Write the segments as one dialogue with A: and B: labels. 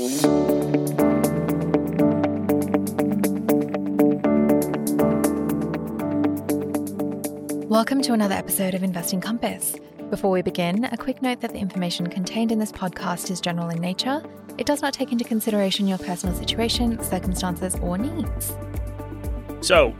A: Welcome to another episode of Investing Compass. Before we begin, a quick note that the information contained in this podcast is general in nature. It does not take into consideration your personal situation, circumstances, or needs.
B: So,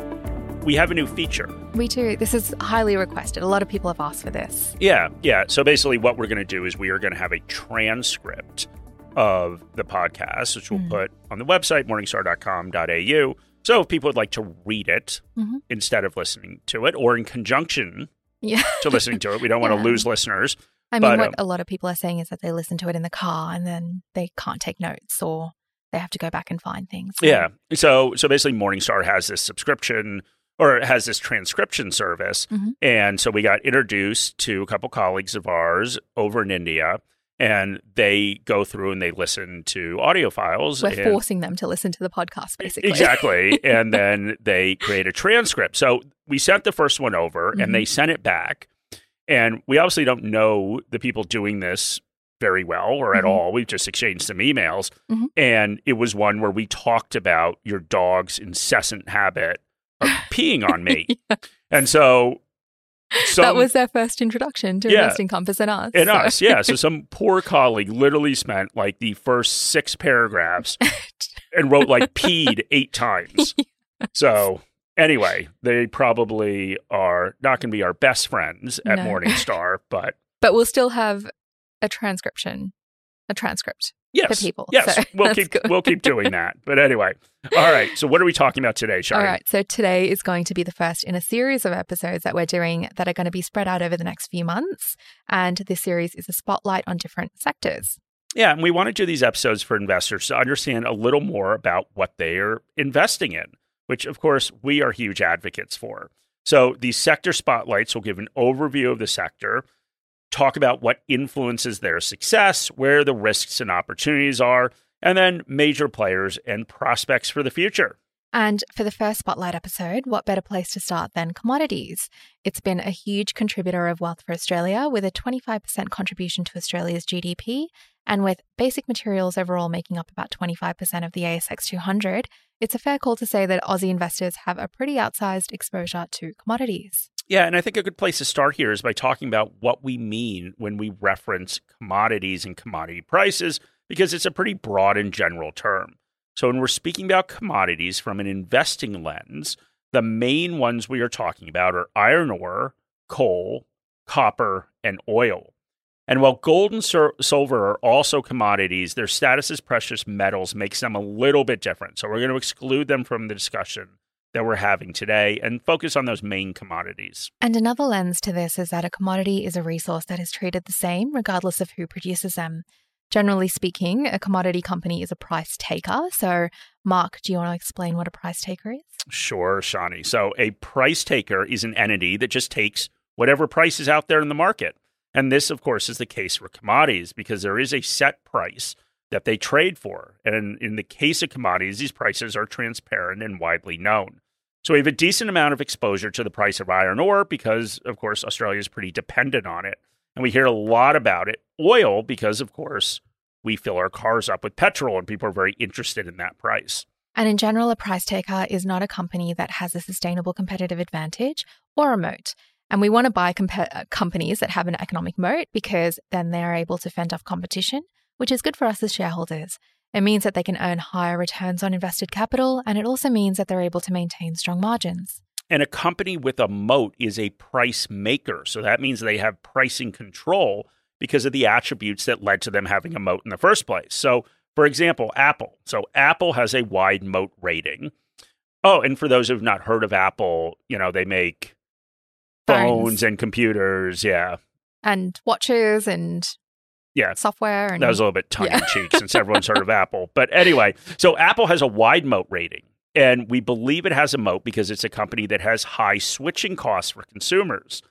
B: we have a new feature.
A: We do. This is highly requested. A lot of people have asked for this.
B: Yeah, yeah. So basically, what we're going to do is we are going to have a transcript of the podcast, which we'll
A: Mm.
B: put on the website, morningstar.com.au. So if people would like to read it
A: Mhm.
B: instead of listening to it or in conjunction
A: Yeah.
B: to listening to it, we don't want to lose listeners.
A: I mean,
B: But,
A: what
B: um,
A: a lot of people are saying is that they listen to it in the car and then they can't take notes or they have to go back and find things. So-
B: Yeah. So so basically Morningstar has this subscription or has this transcription service.
A: Mhm.
B: And so we got introduced to a couple colleagues of ours over in India and they go through and they listen to audio files.
A: We're
B: and-
A: forcing them to listen to the podcast, basically.
B: Exactly. and then they create a transcript. So we sent the first one over
A: Mhm.
B: and they sent it back. And we obviously don't know the people doing this very well or at
A: Mhm.
B: all. We've just exchanged some emails.
A: Mhm.
B: And it was one where we talked about your dog's incessant habit of peeing on me. And so some,
A: that was their first introduction to
B: Yeah.
A: Investing Compass and us.
B: and
A: so-
B: us, yeah. So some poor colleague literally spent like the first six paragraphs and wrote like peed eight times. So anyway, they probably are not going to be our best friends at
A: No.
B: Morningstar, but
A: but we'll still have a transcription, a transcript.
B: Yes,
A: people,
B: yes,
A: so
B: we'll keep
A: good.
B: we'll keep doing that. But anyway, all right. So what are we talking about today, Shani?
A: All right. So today is going to be the first in a series of episodes that we're doing that are going to be spread out over the next few months. And this series is a spotlight on different sectors.
B: Yeah, and we want to do these episodes for investors to understand a little more about what they are investing in, which of course we are huge advocates for. So these sector spotlights will give an overview of the sector, talk about what influences their success, where the risks and opportunities are, and then major players and prospects for the future.
A: And for the first spotlight episode, what better place to start than commodities? It's been a huge contributor of wealth for Australia with a 25% contribution to Australia's GDP. And with basic materials overall making up about 25% of the ASX 200, it's a fair call to say that Aussie investors have a pretty outsized exposure to commodities.
B: Yeah, and I think a good place to start here is by talking about what we mean when we reference commodities and commodity prices, because it's a pretty broad and general term. So, when we're speaking about commodities from an investing lens, the main ones we are talking about are iron ore, coal, copper, and oil. And while gold and silver are also commodities, their status as precious metals makes them a little bit different. So, we're going to exclude them from the discussion that we're having today and focus on those main commodities.
A: And another lens to this is that a commodity is a resource that is treated the same regardless of who produces them. Generally speaking, a commodity company is a price taker. So, Mark, do you want to explain what a price taker is?
B: Sure, Shani. So a price taker is an entity that just takes whatever price is out there in the market. And this, of course, is the case for commodities because there is a set price that they trade for. And in the case of commodities, these prices are transparent and widely known. So we have a decent amount of exposure to the price of iron ore because, of course, Australia is pretty dependent on it. And we hear a lot about it. Oil, because, of course, we fill our cars up with petrol and people are very interested in that price.
A: And in general, a price taker is not a company that has a sustainable competitive advantage or a moat. And we want to buy compa- uh, companies that have an economic moat because then they're able to fend off competition, which is good for us as shareholders. It means that they can earn higher returns on invested capital, and it also means that they're able to maintain strong margins.
B: And a company with a moat is a price maker. So that means they have pricing control because of the attributes that led to them having a moat in the first place. So, for example, Apple. So Apple has a wide moat rating. Oh, and for those who've not heard of Apple, you know, they make phones,
A: Phones.
B: and computers. Yeah.
A: And watches and
B: Yeah.
A: software and
B: That was a little bit tongue in cheek since everyone's heard of Apple. But anyway, so Apple has a wide moat rating. And we believe it has a moat because it's a company that has high switching costs for consumers.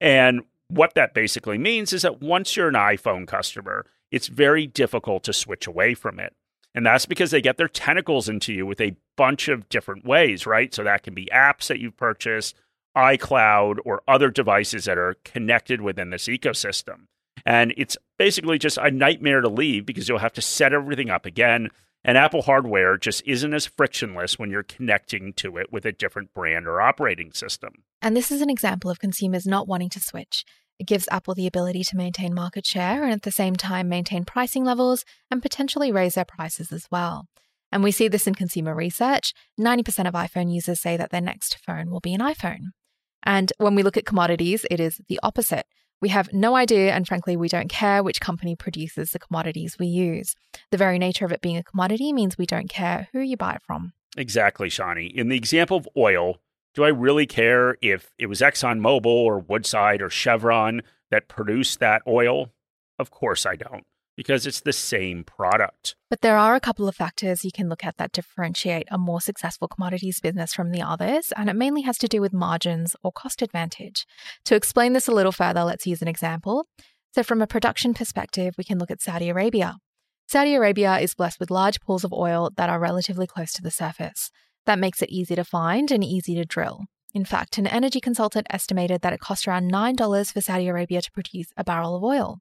B: And what that basically means is that once you're an iPhone customer, it's very difficult to switch away from it. And that's because they get their tentacles into you with a bunch of different ways, right? So that can be apps that you've purchased, iCloud, or other devices that are connected within this ecosystem. And it's basically just a nightmare to leave because you'll have to set everything up again. And Apple hardware just isn't as frictionless when you're connecting to it with a different brand or operating system.
A: And this is an example of consumers not wanting to switch. It gives Apple the ability to maintain market share and at the same time maintain pricing levels and potentially raise their prices as well. And we see this in consumer research. 90% of iPhone users say that their next phone will be an iPhone. And when we look at commodities, it is the opposite. We have no idea, and frankly, we don't care which company produces the commodities we use. The very nature of it being a commodity means we don't care who you buy it from.
B: Exactly, Shani. In the example of oil, do I really care if it was ExxonMobil or Woodside or Chevron that produced that oil? Of course I don't because it's the same product.
A: But there are a couple of factors you can look at that differentiate a more successful commodities business from the others, and it mainly has to do with margins or cost advantage. To explain this a little further, let's use an example. So, from a production perspective, we can look at Saudi Arabia. Saudi Arabia is blessed with large pools of oil that are relatively close to the surface. That makes it easy to find and easy to drill. In fact, an energy consultant estimated that it costs around $9 for Saudi Arabia to produce a barrel of oil.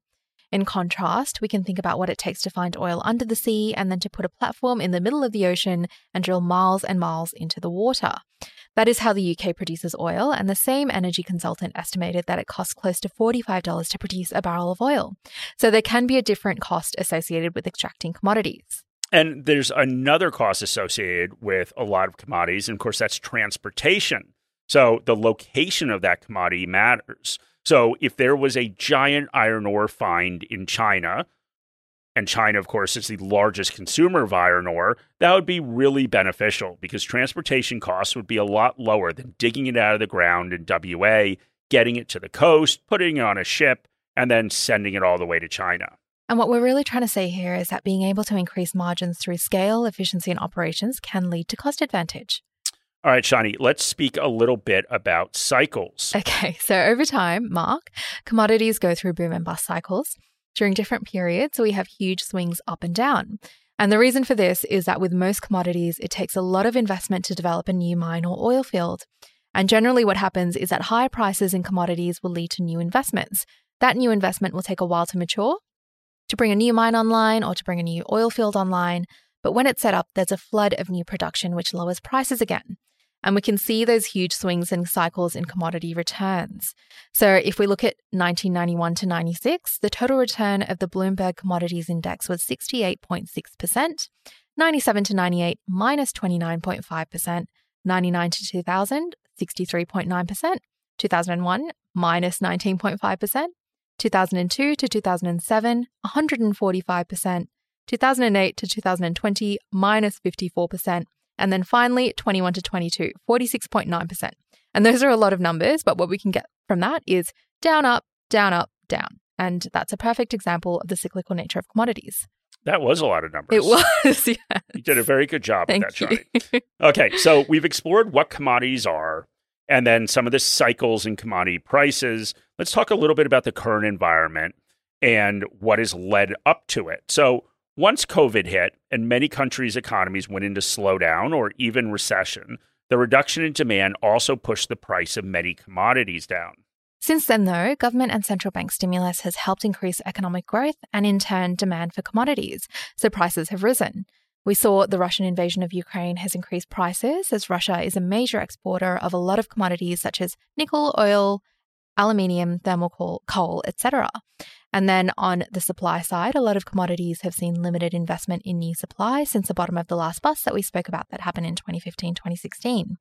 A: In contrast, we can think about what it takes to find oil under the sea and then to put a platform in the middle of the ocean and drill miles and miles into the water. That is how the UK produces oil, and the same energy consultant estimated that it costs close to $45 to produce a barrel of oil. So there can be a different cost associated with extracting commodities.
B: And there's another cost associated with a lot of commodities, and of course, that's transportation. So the location of that commodity matters. So if there was a giant iron ore find in China, and China, of course, is the largest consumer of iron ore, that would be really beneficial because transportation costs would be a lot lower than digging it out of the ground in WA, getting it to the coast, putting it on a ship, and then sending it all the way to China.
A: And what we're really trying to say here is that being able to increase margins through scale, efficiency, and operations can lead to cost advantage.
B: All right, Shani, let's speak a little bit about cycles.
A: Okay, so over time, Mark, commodities go through boom and bust cycles. During different periods, we have huge swings up and down. And the reason for this is that with most commodities, it takes a lot of investment to develop a new mine or oil field. And generally, what happens is that higher prices in commodities will lead to new investments. That new investment will take a while to mature, to bring a new mine online or to bring a new oil field online. But when it's set up, there's a flood of new production, which lowers prices again. And we can see those huge swings and cycles in commodity returns. So if we look at 1991 to 96, the total return of the Bloomberg Commodities Index was 68.6%, 97 to 98, minus 29.5%, 99 to 2000, 63.9%, 2001, minus 19.5%, 2002 to 2007, 145%, 2008 to 2020, minus 54%, and then finally, 21 to 22, 46.9%. And those are a lot of numbers, but what we can get from that is down, up, down, up, down. And that's a perfect example of the cyclical nature of commodities.
B: That was a lot of numbers.
A: It was, yeah.
B: You did a very good job
A: Thank
B: with that, Charlie. okay, so we've explored what commodities are and then some of the cycles in commodity prices. Let's talk a little bit about the current environment and what has led up to it. So, once COVID hit and many countries' economies went into slowdown or even recession, the reduction in demand also pushed the price of many commodities down.
A: Since then, though, government and central bank stimulus has helped increase economic growth and, in turn, demand for commodities, so prices have risen. We saw the Russian invasion of Ukraine has increased prices as Russia is a major exporter of a lot of commodities such as nickel, oil, aluminium, thermal coal, etc. And then on the supply side, a lot of commodities have seen limited investment in new supply since the bottom of the last bust that we spoke about that happened in 2015 2016.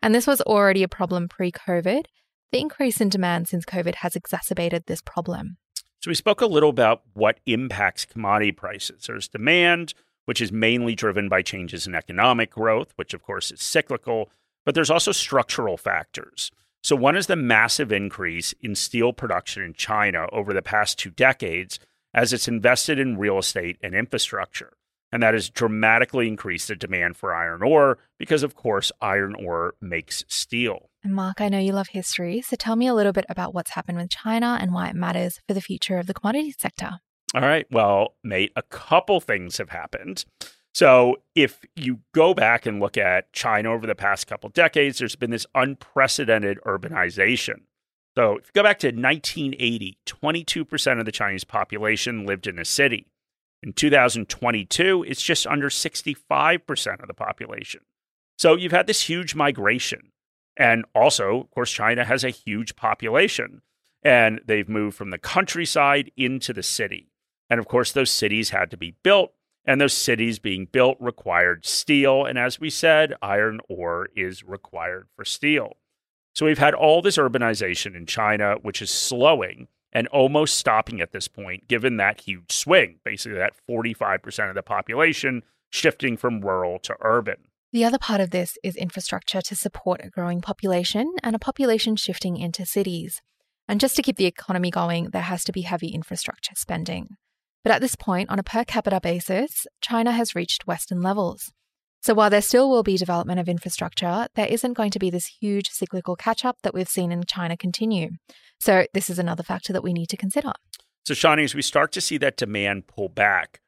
A: And this was already a problem pre COVID. The increase in demand since COVID has exacerbated this problem.
B: So, we spoke a little about what impacts commodity prices. There's demand, which is mainly driven by changes in economic growth, which of course is cyclical, but there's also structural factors. So, one is the massive increase in steel production in China over the past two decades as it's invested in real estate and infrastructure. And that has dramatically increased the demand for iron ore because, of course, iron ore makes steel.
A: Mark, I know you love history, so tell me a little bit about what's happened with China and why it matters for the future of the commodity sector.
B: All right. Well, mate, a couple things have happened. So if you go back and look at China over the past couple decades, there's been this unprecedented urbanization. So if you go back to 1980, 22% of the Chinese population lived in a city. In 2022, it's just under 65% of the population. So you've had this huge migration. And also, of course, China has a huge population. And they've moved from the countryside into the city. And of course, those cities had to be built. And those cities being built required steel. And as we said, iron ore is required for steel. So we've had all this urbanization in China, which is slowing and almost stopping at this point, given that huge swing, basically that 45% of the population shifting from rural to urban.
A: The other part of this is infrastructure to support a growing population and a population shifting into cities. And just to keep the economy going, there has to be heavy infrastructure spending. But at this point, on a per capita basis, China has reached Western levels. So while there still will be development of infrastructure, there isn't going to be this huge cyclical catch up that we've seen in China continue. So this is another factor that we need to consider.
B: So, Shani, as we start to see that demand pull back,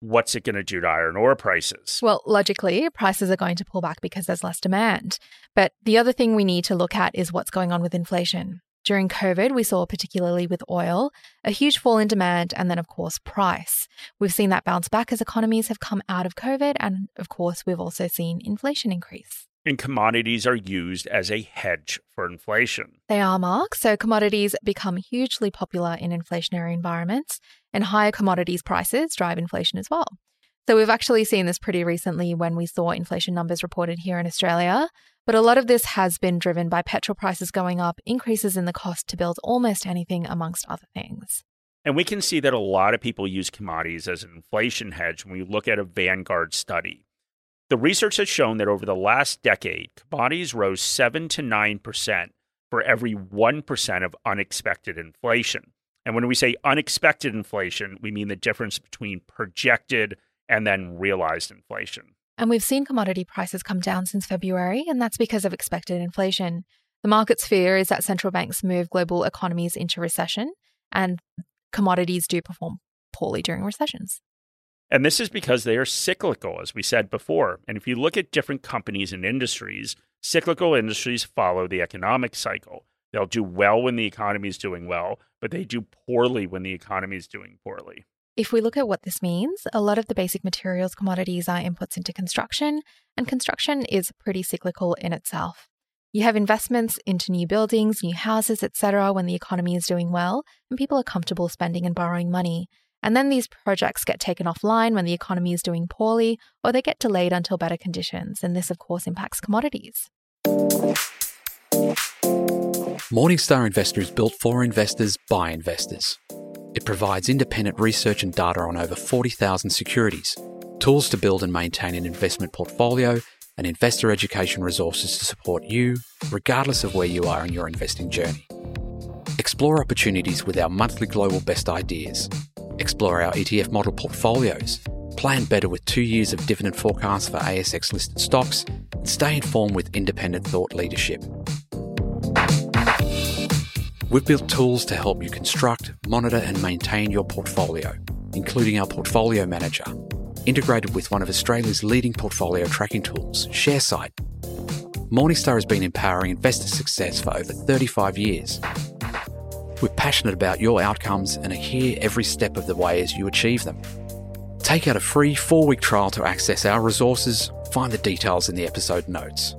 B: what's it going to do to iron ore prices?
A: Well, logically, prices are going to pull back because there's less demand. But the other thing we need to look at is what's going on with inflation. During COVID, we saw, particularly with oil, a huge fall in demand and then, of course, price. We've seen that bounce back as economies have come out of COVID. And of course, we've also seen inflation increase.
B: And commodities are used as a hedge for inflation.
A: They are, Mark. So commodities become hugely popular in inflationary environments, and higher commodities prices drive inflation as well. So we've actually seen this pretty recently when we saw inflation numbers reported here in Australia. But a lot of this has been driven by petrol prices going up, increases in the cost to build almost anything, amongst other things.
B: And we can see that a lot of people use commodities as an inflation hedge when we look at a Vanguard study. The research has shown that over the last decade, commodities rose 7 to 9% for every 1% of unexpected inflation. And when we say unexpected inflation, we mean the difference between projected and then realized inflation.
A: And we've seen commodity prices come down since February, and that's because of expected inflation. The market's fear is that central banks move global economies into recession, and commodities do perform poorly during recessions.
B: And this is because they are cyclical, as we said before. And if you look at different companies and industries, cyclical industries follow the economic cycle. They'll do well when the economy is doing well, but they do poorly when the economy is doing poorly.
A: If we look at what this means, a lot of the basic materials commodities are inputs into construction, and construction is pretty cyclical in itself. You have investments into new buildings, new houses, etc. when the economy is doing well and people are comfortable spending and borrowing money. And then these projects get taken offline when the economy is doing poorly or they get delayed until better conditions. And this, of course, impacts commodities.
C: Morningstar Investor is built for investors by investors. It provides independent research and data on over 40,000 securities, tools to build and maintain an investment portfolio, and investor education resources to support you, regardless of where you are in your investing journey. Explore opportunities with our monthly global best ideas Explore our ETF model portfolios, plan better with two years of dividend forecasts for ASX listed stocks, and stay informed with independent thought leadership. We've built tools to help you construct, monitor, and maintain your portfolio, including our Portfolio Manager, integrated with one of Australia's leading portfolio tracking tools, Sharesight. Morningstar has been empowering investor success for over 35 years we're passionate about your outcomes and are here every step of the way as you achieve them. Take out a free four week trial to access our resources. Find the details in the episode notes.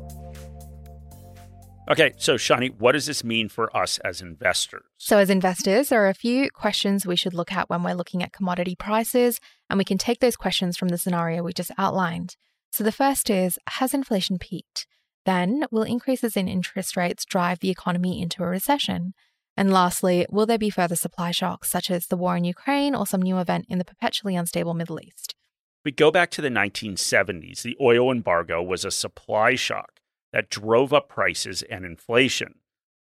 B: Okay, so Shani, what does this mean for us as investors?
A: So, as investors, there are a few questions we should look at when we're looking at commodity prices, and we can take those questions from the scenario we just outlined. So, the first is Has inflation peaked? Then, will increases in interest rates drive the economy into a recession? And lastly, will there be further supply shocks, such as the war in Ukraine or some new event in the perpetually unstable Middle East?
B: We go back to the 1970s. The oil embargo was a supply shock that drove up prices and inflation.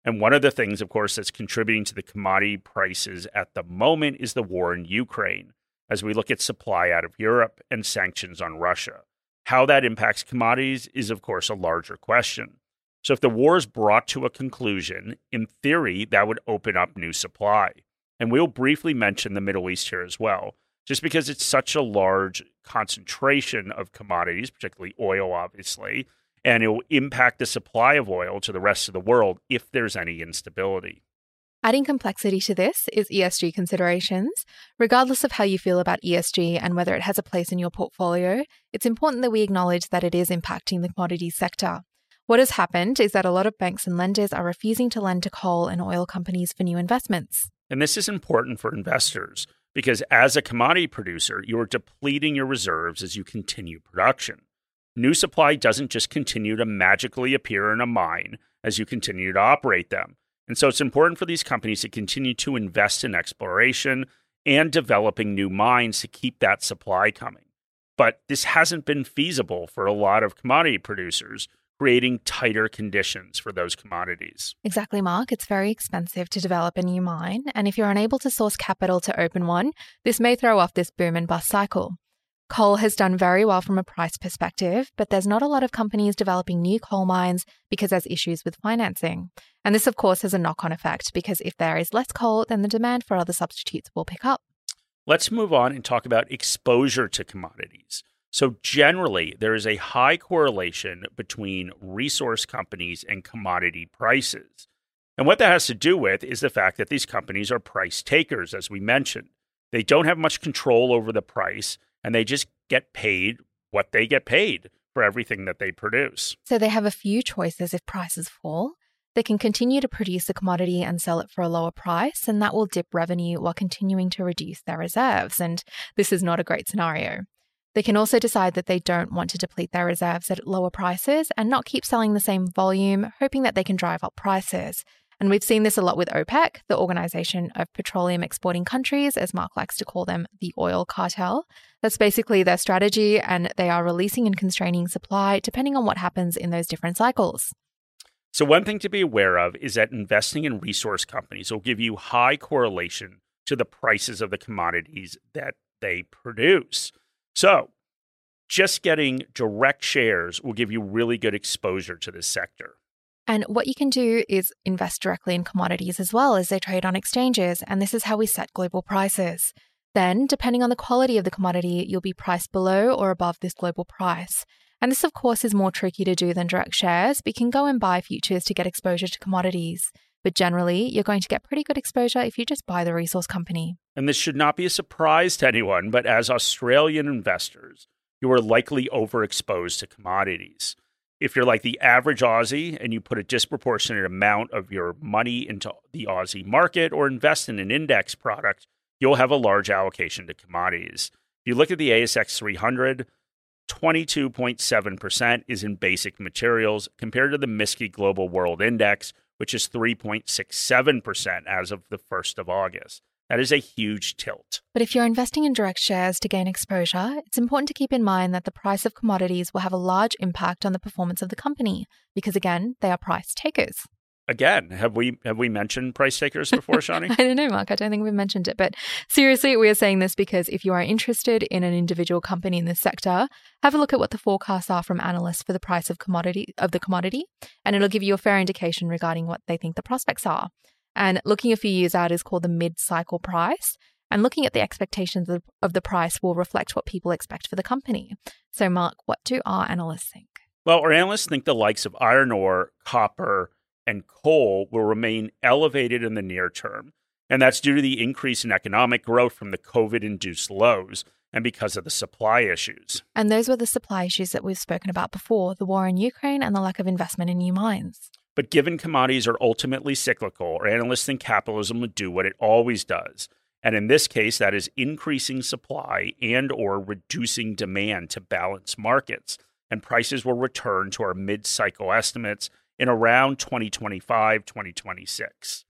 B: And one of the things, of course, that's contributing to the commodity prices at the moment is the war in Ukraine, as we look at supply out of Europe and sanctions on Russia. How that impacts commodities is, of course, a larger question. So if the war is brought to a conclusion, in theory, that would open up new supply. And we'll briefly mention the Middle East here as well, just because it's such a large concentration of commodities, particularly oil, obviously, and it will impact the supply of oil to the rest of the world if there's any instability.
A: Adding complexity to this is ESG considerations. Regardless of how you feel about ESG and whether it has a place in your portfolio, it's important that we acknowledge that it is impacting the commodities sector. What has happened is that a lot of banks and lenders are refusing to lend to coal and oil companies for new investments.
B: And this is important for investors because as a commodity producer, you are depleting your reserves as you continue production. New supply doesn't just continue to magically appear in a mine as you continue to operate them. And so it's important for these companies to continue to invest in exploration and developing new mines to keep that supply coming. But this hasn't been feasible for a lot of commodity producers creating tighter conditions for those commodities.
A: Exactly, Mark. It's very expensive to develop a new mine, and if you're unable to source capital to open one, this may throw off this boom and bust cycle. Coal has done very well from a price perspective, but there's not a lot of companies developing new coal mines because there's issues with financing. And this, of course, has a knock on effect because if there is less coal, then the demand for other substitutes will pick up.
B: Let's move on and talk about exposure to commodities. So, generally, there is a high correlation between resource companies and commodity prices. And what that has to do with is the fact that these companies are price takers, as we mentioned. They don't have much control over the price, and they just get paid what they get paid for everything that they produce.
A: So, they have a few choices if prices fall. They can continue to produce a commodity and sell it for a lower price, and that will dip revenue while continuing to reduce their reserves. And this is not a great scenario. They can also decide that they don't want to deplete their reserves at lower prices and not keep selling the same volume, hoping that they can drive up prices. And we've seen this a lot with OPEC, the Organization of Petroleum Exporting Countries, as Mark likes to call them, the oil cartel. That's basically their strategy, and they are releasing and constraining supply depending on what happens in those different cycles.
B: So, one thing to be aware of is that investing in resource companies will give you high correlation to the prices of the commodities that they produce. So, just getting direct shares will give you really good exposure to this sector.
A: And what you can do is invest directly in commodities as well as they trade on exchanges. And this is how we set global prices. Then, depending on the quality of the commodity, you'll be priced below or above this global price. And this, of course, is more tricky to do than direct shares, but you can go and buy futures to get exposure to commodities. But generally, you're going to get pretty good exposure if you just buy the resource company.
B: And this should not be a surprise to anyone, but as Australian investors, you are likely overexposed to commodities. If you're like the average Aussie and you put a disproportionate amount of your money into the Aussie market or invest in an index product, you'll have a large allocation to commodities. If you look at the ASX 300, 22.7% is in basic materials compared to the MSCI Global World Index, which is 3.67% as of the 1st of August. That is a huge tilt.
A: But if you're investing in direct shares to gain exposure, it's important to keep in mind that the price of commodities will have a large impact on the performance of the company because, again, they are price takers
B: again, have we have we mentioned price takers before, Shani?
A: I don't know, Mark. I don't think we've mentioned it. But seriously, we are saying this because if you are interested in an individual company in this sector, have a look at what the forecasts are from analysts for the price of commodity of the commodity, and it'll give you a fair indication regarding what they think the prospects are. And looking a few years out is called the mid-cycle price. And looking at the expectations of, of the price will reflect what people expect for the company. So, Mark, what do our analysts think?
B: Well, our analysts think the likes of iron ore, copper, and coal will remain elevated in the near term. And that's due to the increase in economic growth from the COVID induced lows and because of the supply issues.
A: And those were the supply issues that we've spoken about before the war in Ukraine and the lack of investment in new mines.
B: But given commodities are ultimately cyclical, our analysts think capitalism would do what it always does. And in this case, that is increasing supply and or reducing demand to balance markets. And prices will return to our mid-cycle estimates in around 2025, 2026.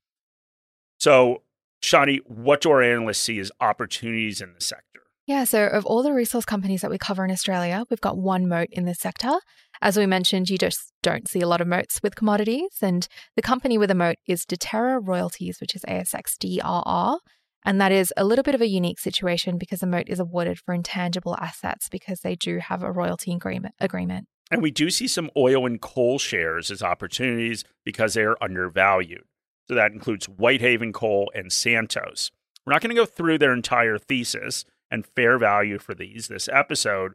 B: So, Shani, what do our analysts see as opportunities in the sector?
A: Yeah, so of all the resource companies that we cover in Australia, we've got one moat in this sector. As we mentioned, you just don't see a lot of moats with commodities. And the company with a moat is Deterra Royalties, which is ASX DRR. And that is a little bit of a unique situation because the moat is awarded for intangible assets because they do have a royalty agreement. agreement.
B: And we do see some oil and coal shares as opportunities because they are undervalued. So that includes Whitehaven Coal and Santos. We're not going to go through their entire thesis and fair value for these this episode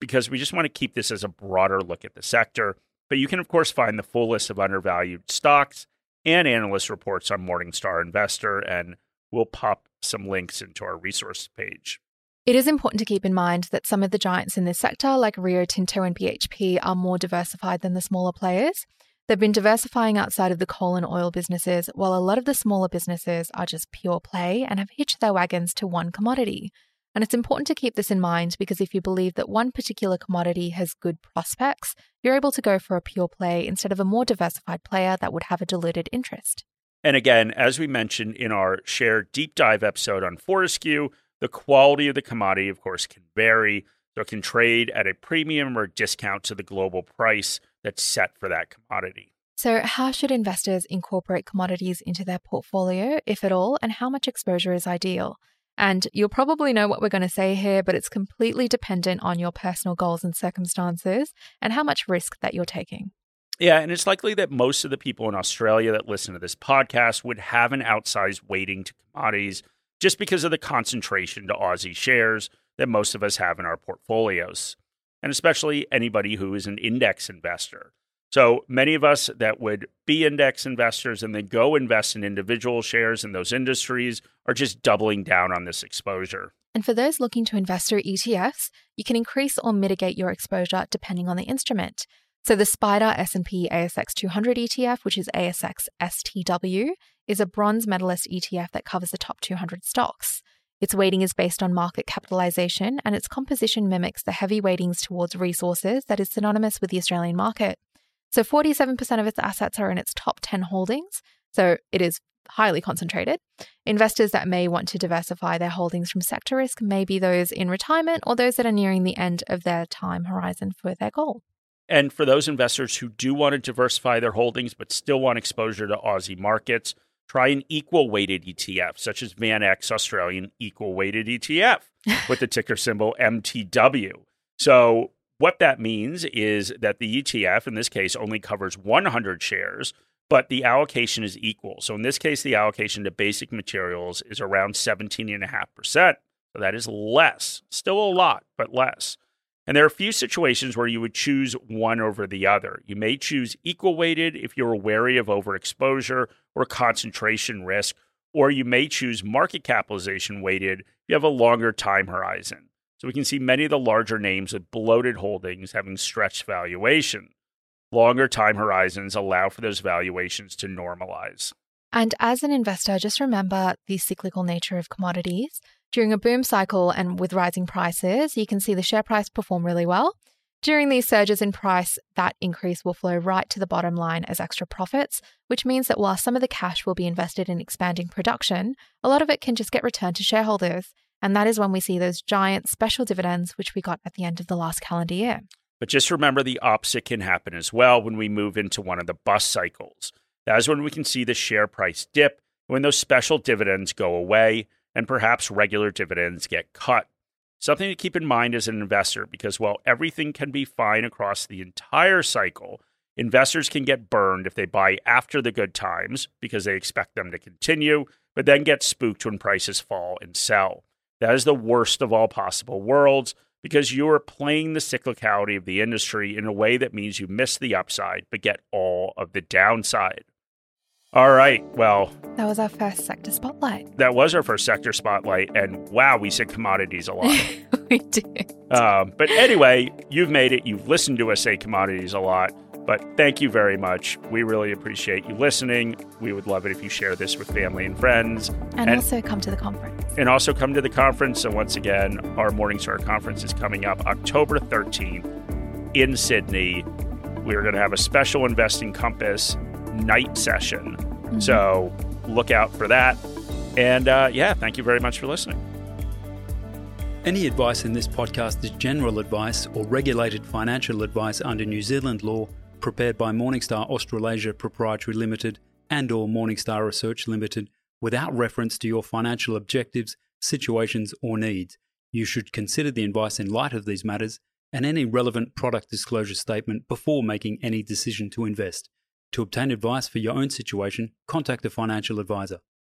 B: because we just want to keep this as a broader look at the sector. But you can, of course, find the full list of undervalued stocks and analyst reports on Morningstar Investor, and we'll pop some links into our resource page.
A: It is important to keep in mind that some of the giants in this sector, like Rio Tinto and BHP, are more diversified than the smaller players. They've been diversifying outside of the coal and oil businesses, while a lot of the smaller businesses are just pure play and have hitched their wagons to one commodity. And it's important to keep this in mind because if you believe that one particular commodity has good prospects, you're able to go for a pure play instead of a more diversified player that would have a diluted interest.
B: And again, as we mentioned in our share deep dive episode on Fortescue, the quality of the commodity, of course, can vary. So it can trade at a premium or discount to the global price that's set for that commodity.
A: So, how should investors incorporate commodities into their portfolio, if at all, and how much exposure is ideal? And you'll probably know what we're going to say here, but it's completely dependent on your personal goals and circumstances and how much risk that you're taking.
B: Yeah, and it's likely that most of the people in Australia that listen to this podcast would have an outsized weighting to commodities just because of the concentration to Aussie shares that most of us have in our portfolios, and especially anybody who is an index investor. So many of us that would be index investors and then go invest in individual shares in those industries are just doubling down on this exposure.
A: And for those looking to invest through ETFs, you can increase or mitigate your exposure depending on the instrument. So the SPDR S&P ASX 200 ETF, which is ASX STW, is a bronze medalist ETF that covers the top 200 stocks. Its weighting is based on market capitalization and its composition mimics the heavy weightings towards resources that is synonymous with the Australian market. So 47% of its assets are in its top 10 holdings. So it is highly concentrated. Investors that may want to diversify their holdings from sector risk may be those in retirement or those that are nearing the end of their time horizon for their goal.
B: And for those investors who do want to diversify their holdings but still want exposure to Aussie markets, try an equal weighted ETF, such as VanEck Australian Equal Weighted ETF with the ticker symbol MVW. So what that means is that the ETF, in this case, only covers 100 shares, but the allocation is equal. So in this case, the allocation to basic materials is around 17.5%. So that is less, still a lot, but less. And there are a few situations where you would choose one over the other. You may choose equal weighted if you're wary of overexposure or concentration risk, or you may choose market capitalization weighted if you have a longer time horizon. So we can see many of the larger names with bloated holdings having stretched valuation. Longer time horizons allow for those valuations to normalize.
A: And as an investor, just remember the cyclical nature of commodities. During a boom cycle and with rising prices, you can see the share price perform really well. During these surges in price, that increase will flow right to the bottom line as extra profits, which means that while some of the cash will be invested in expanding production, a lot of it can just get returned to shareholders. And that is when we see those giant special dividends, which we got at the end of the last calendar year.
B: But just remember the opposite can happen as well when we move into one of the bust cycles. That is when we can see the share price dip, when those special dividends go away, and perhaps regular dividends get cut. Something to keep in mind as an investor because while everything can be fine across the entire cycle, investors can get burned if they buy after the good times because they expect them to continue, but then get spooked when prices fall and sell. That is the worst of all possible worlds because you are playing the cyclicality of the industry in a way that means you miss the upside but get all of the downside. All right, well,
A: that was our first sector spotlight.
B: That was our first sector spotlight, and wow, we said commodities a lot.
A: we did.
B: Um, but anyway, you've made it. You've listened to us say commodities a lot. But thank you very much. We really appreciate you listening. We would love it if you share this with family and friends.
A: And, and also come to the conference.
B: And also come to the conference. And once again, our Morningstar conference is coming up October 13th in Sydney. We're going to have a special Investing Compass night session. Mm-hmm. So look out for that. And uh, yeah, thank you very much for listening.
C: Any advice in this podcast is general advice or regulated financial advice under New Zealand law prepared by Morningstar Australasia Proprietary Limited and or Morningstar Research Limited without reference to your financial objectives, situations or needs. You should consider the advice in light of these matters and any relevant product disclosure statement before making any decision to invest. To obtain advice for your own situation, contact a financial advisor.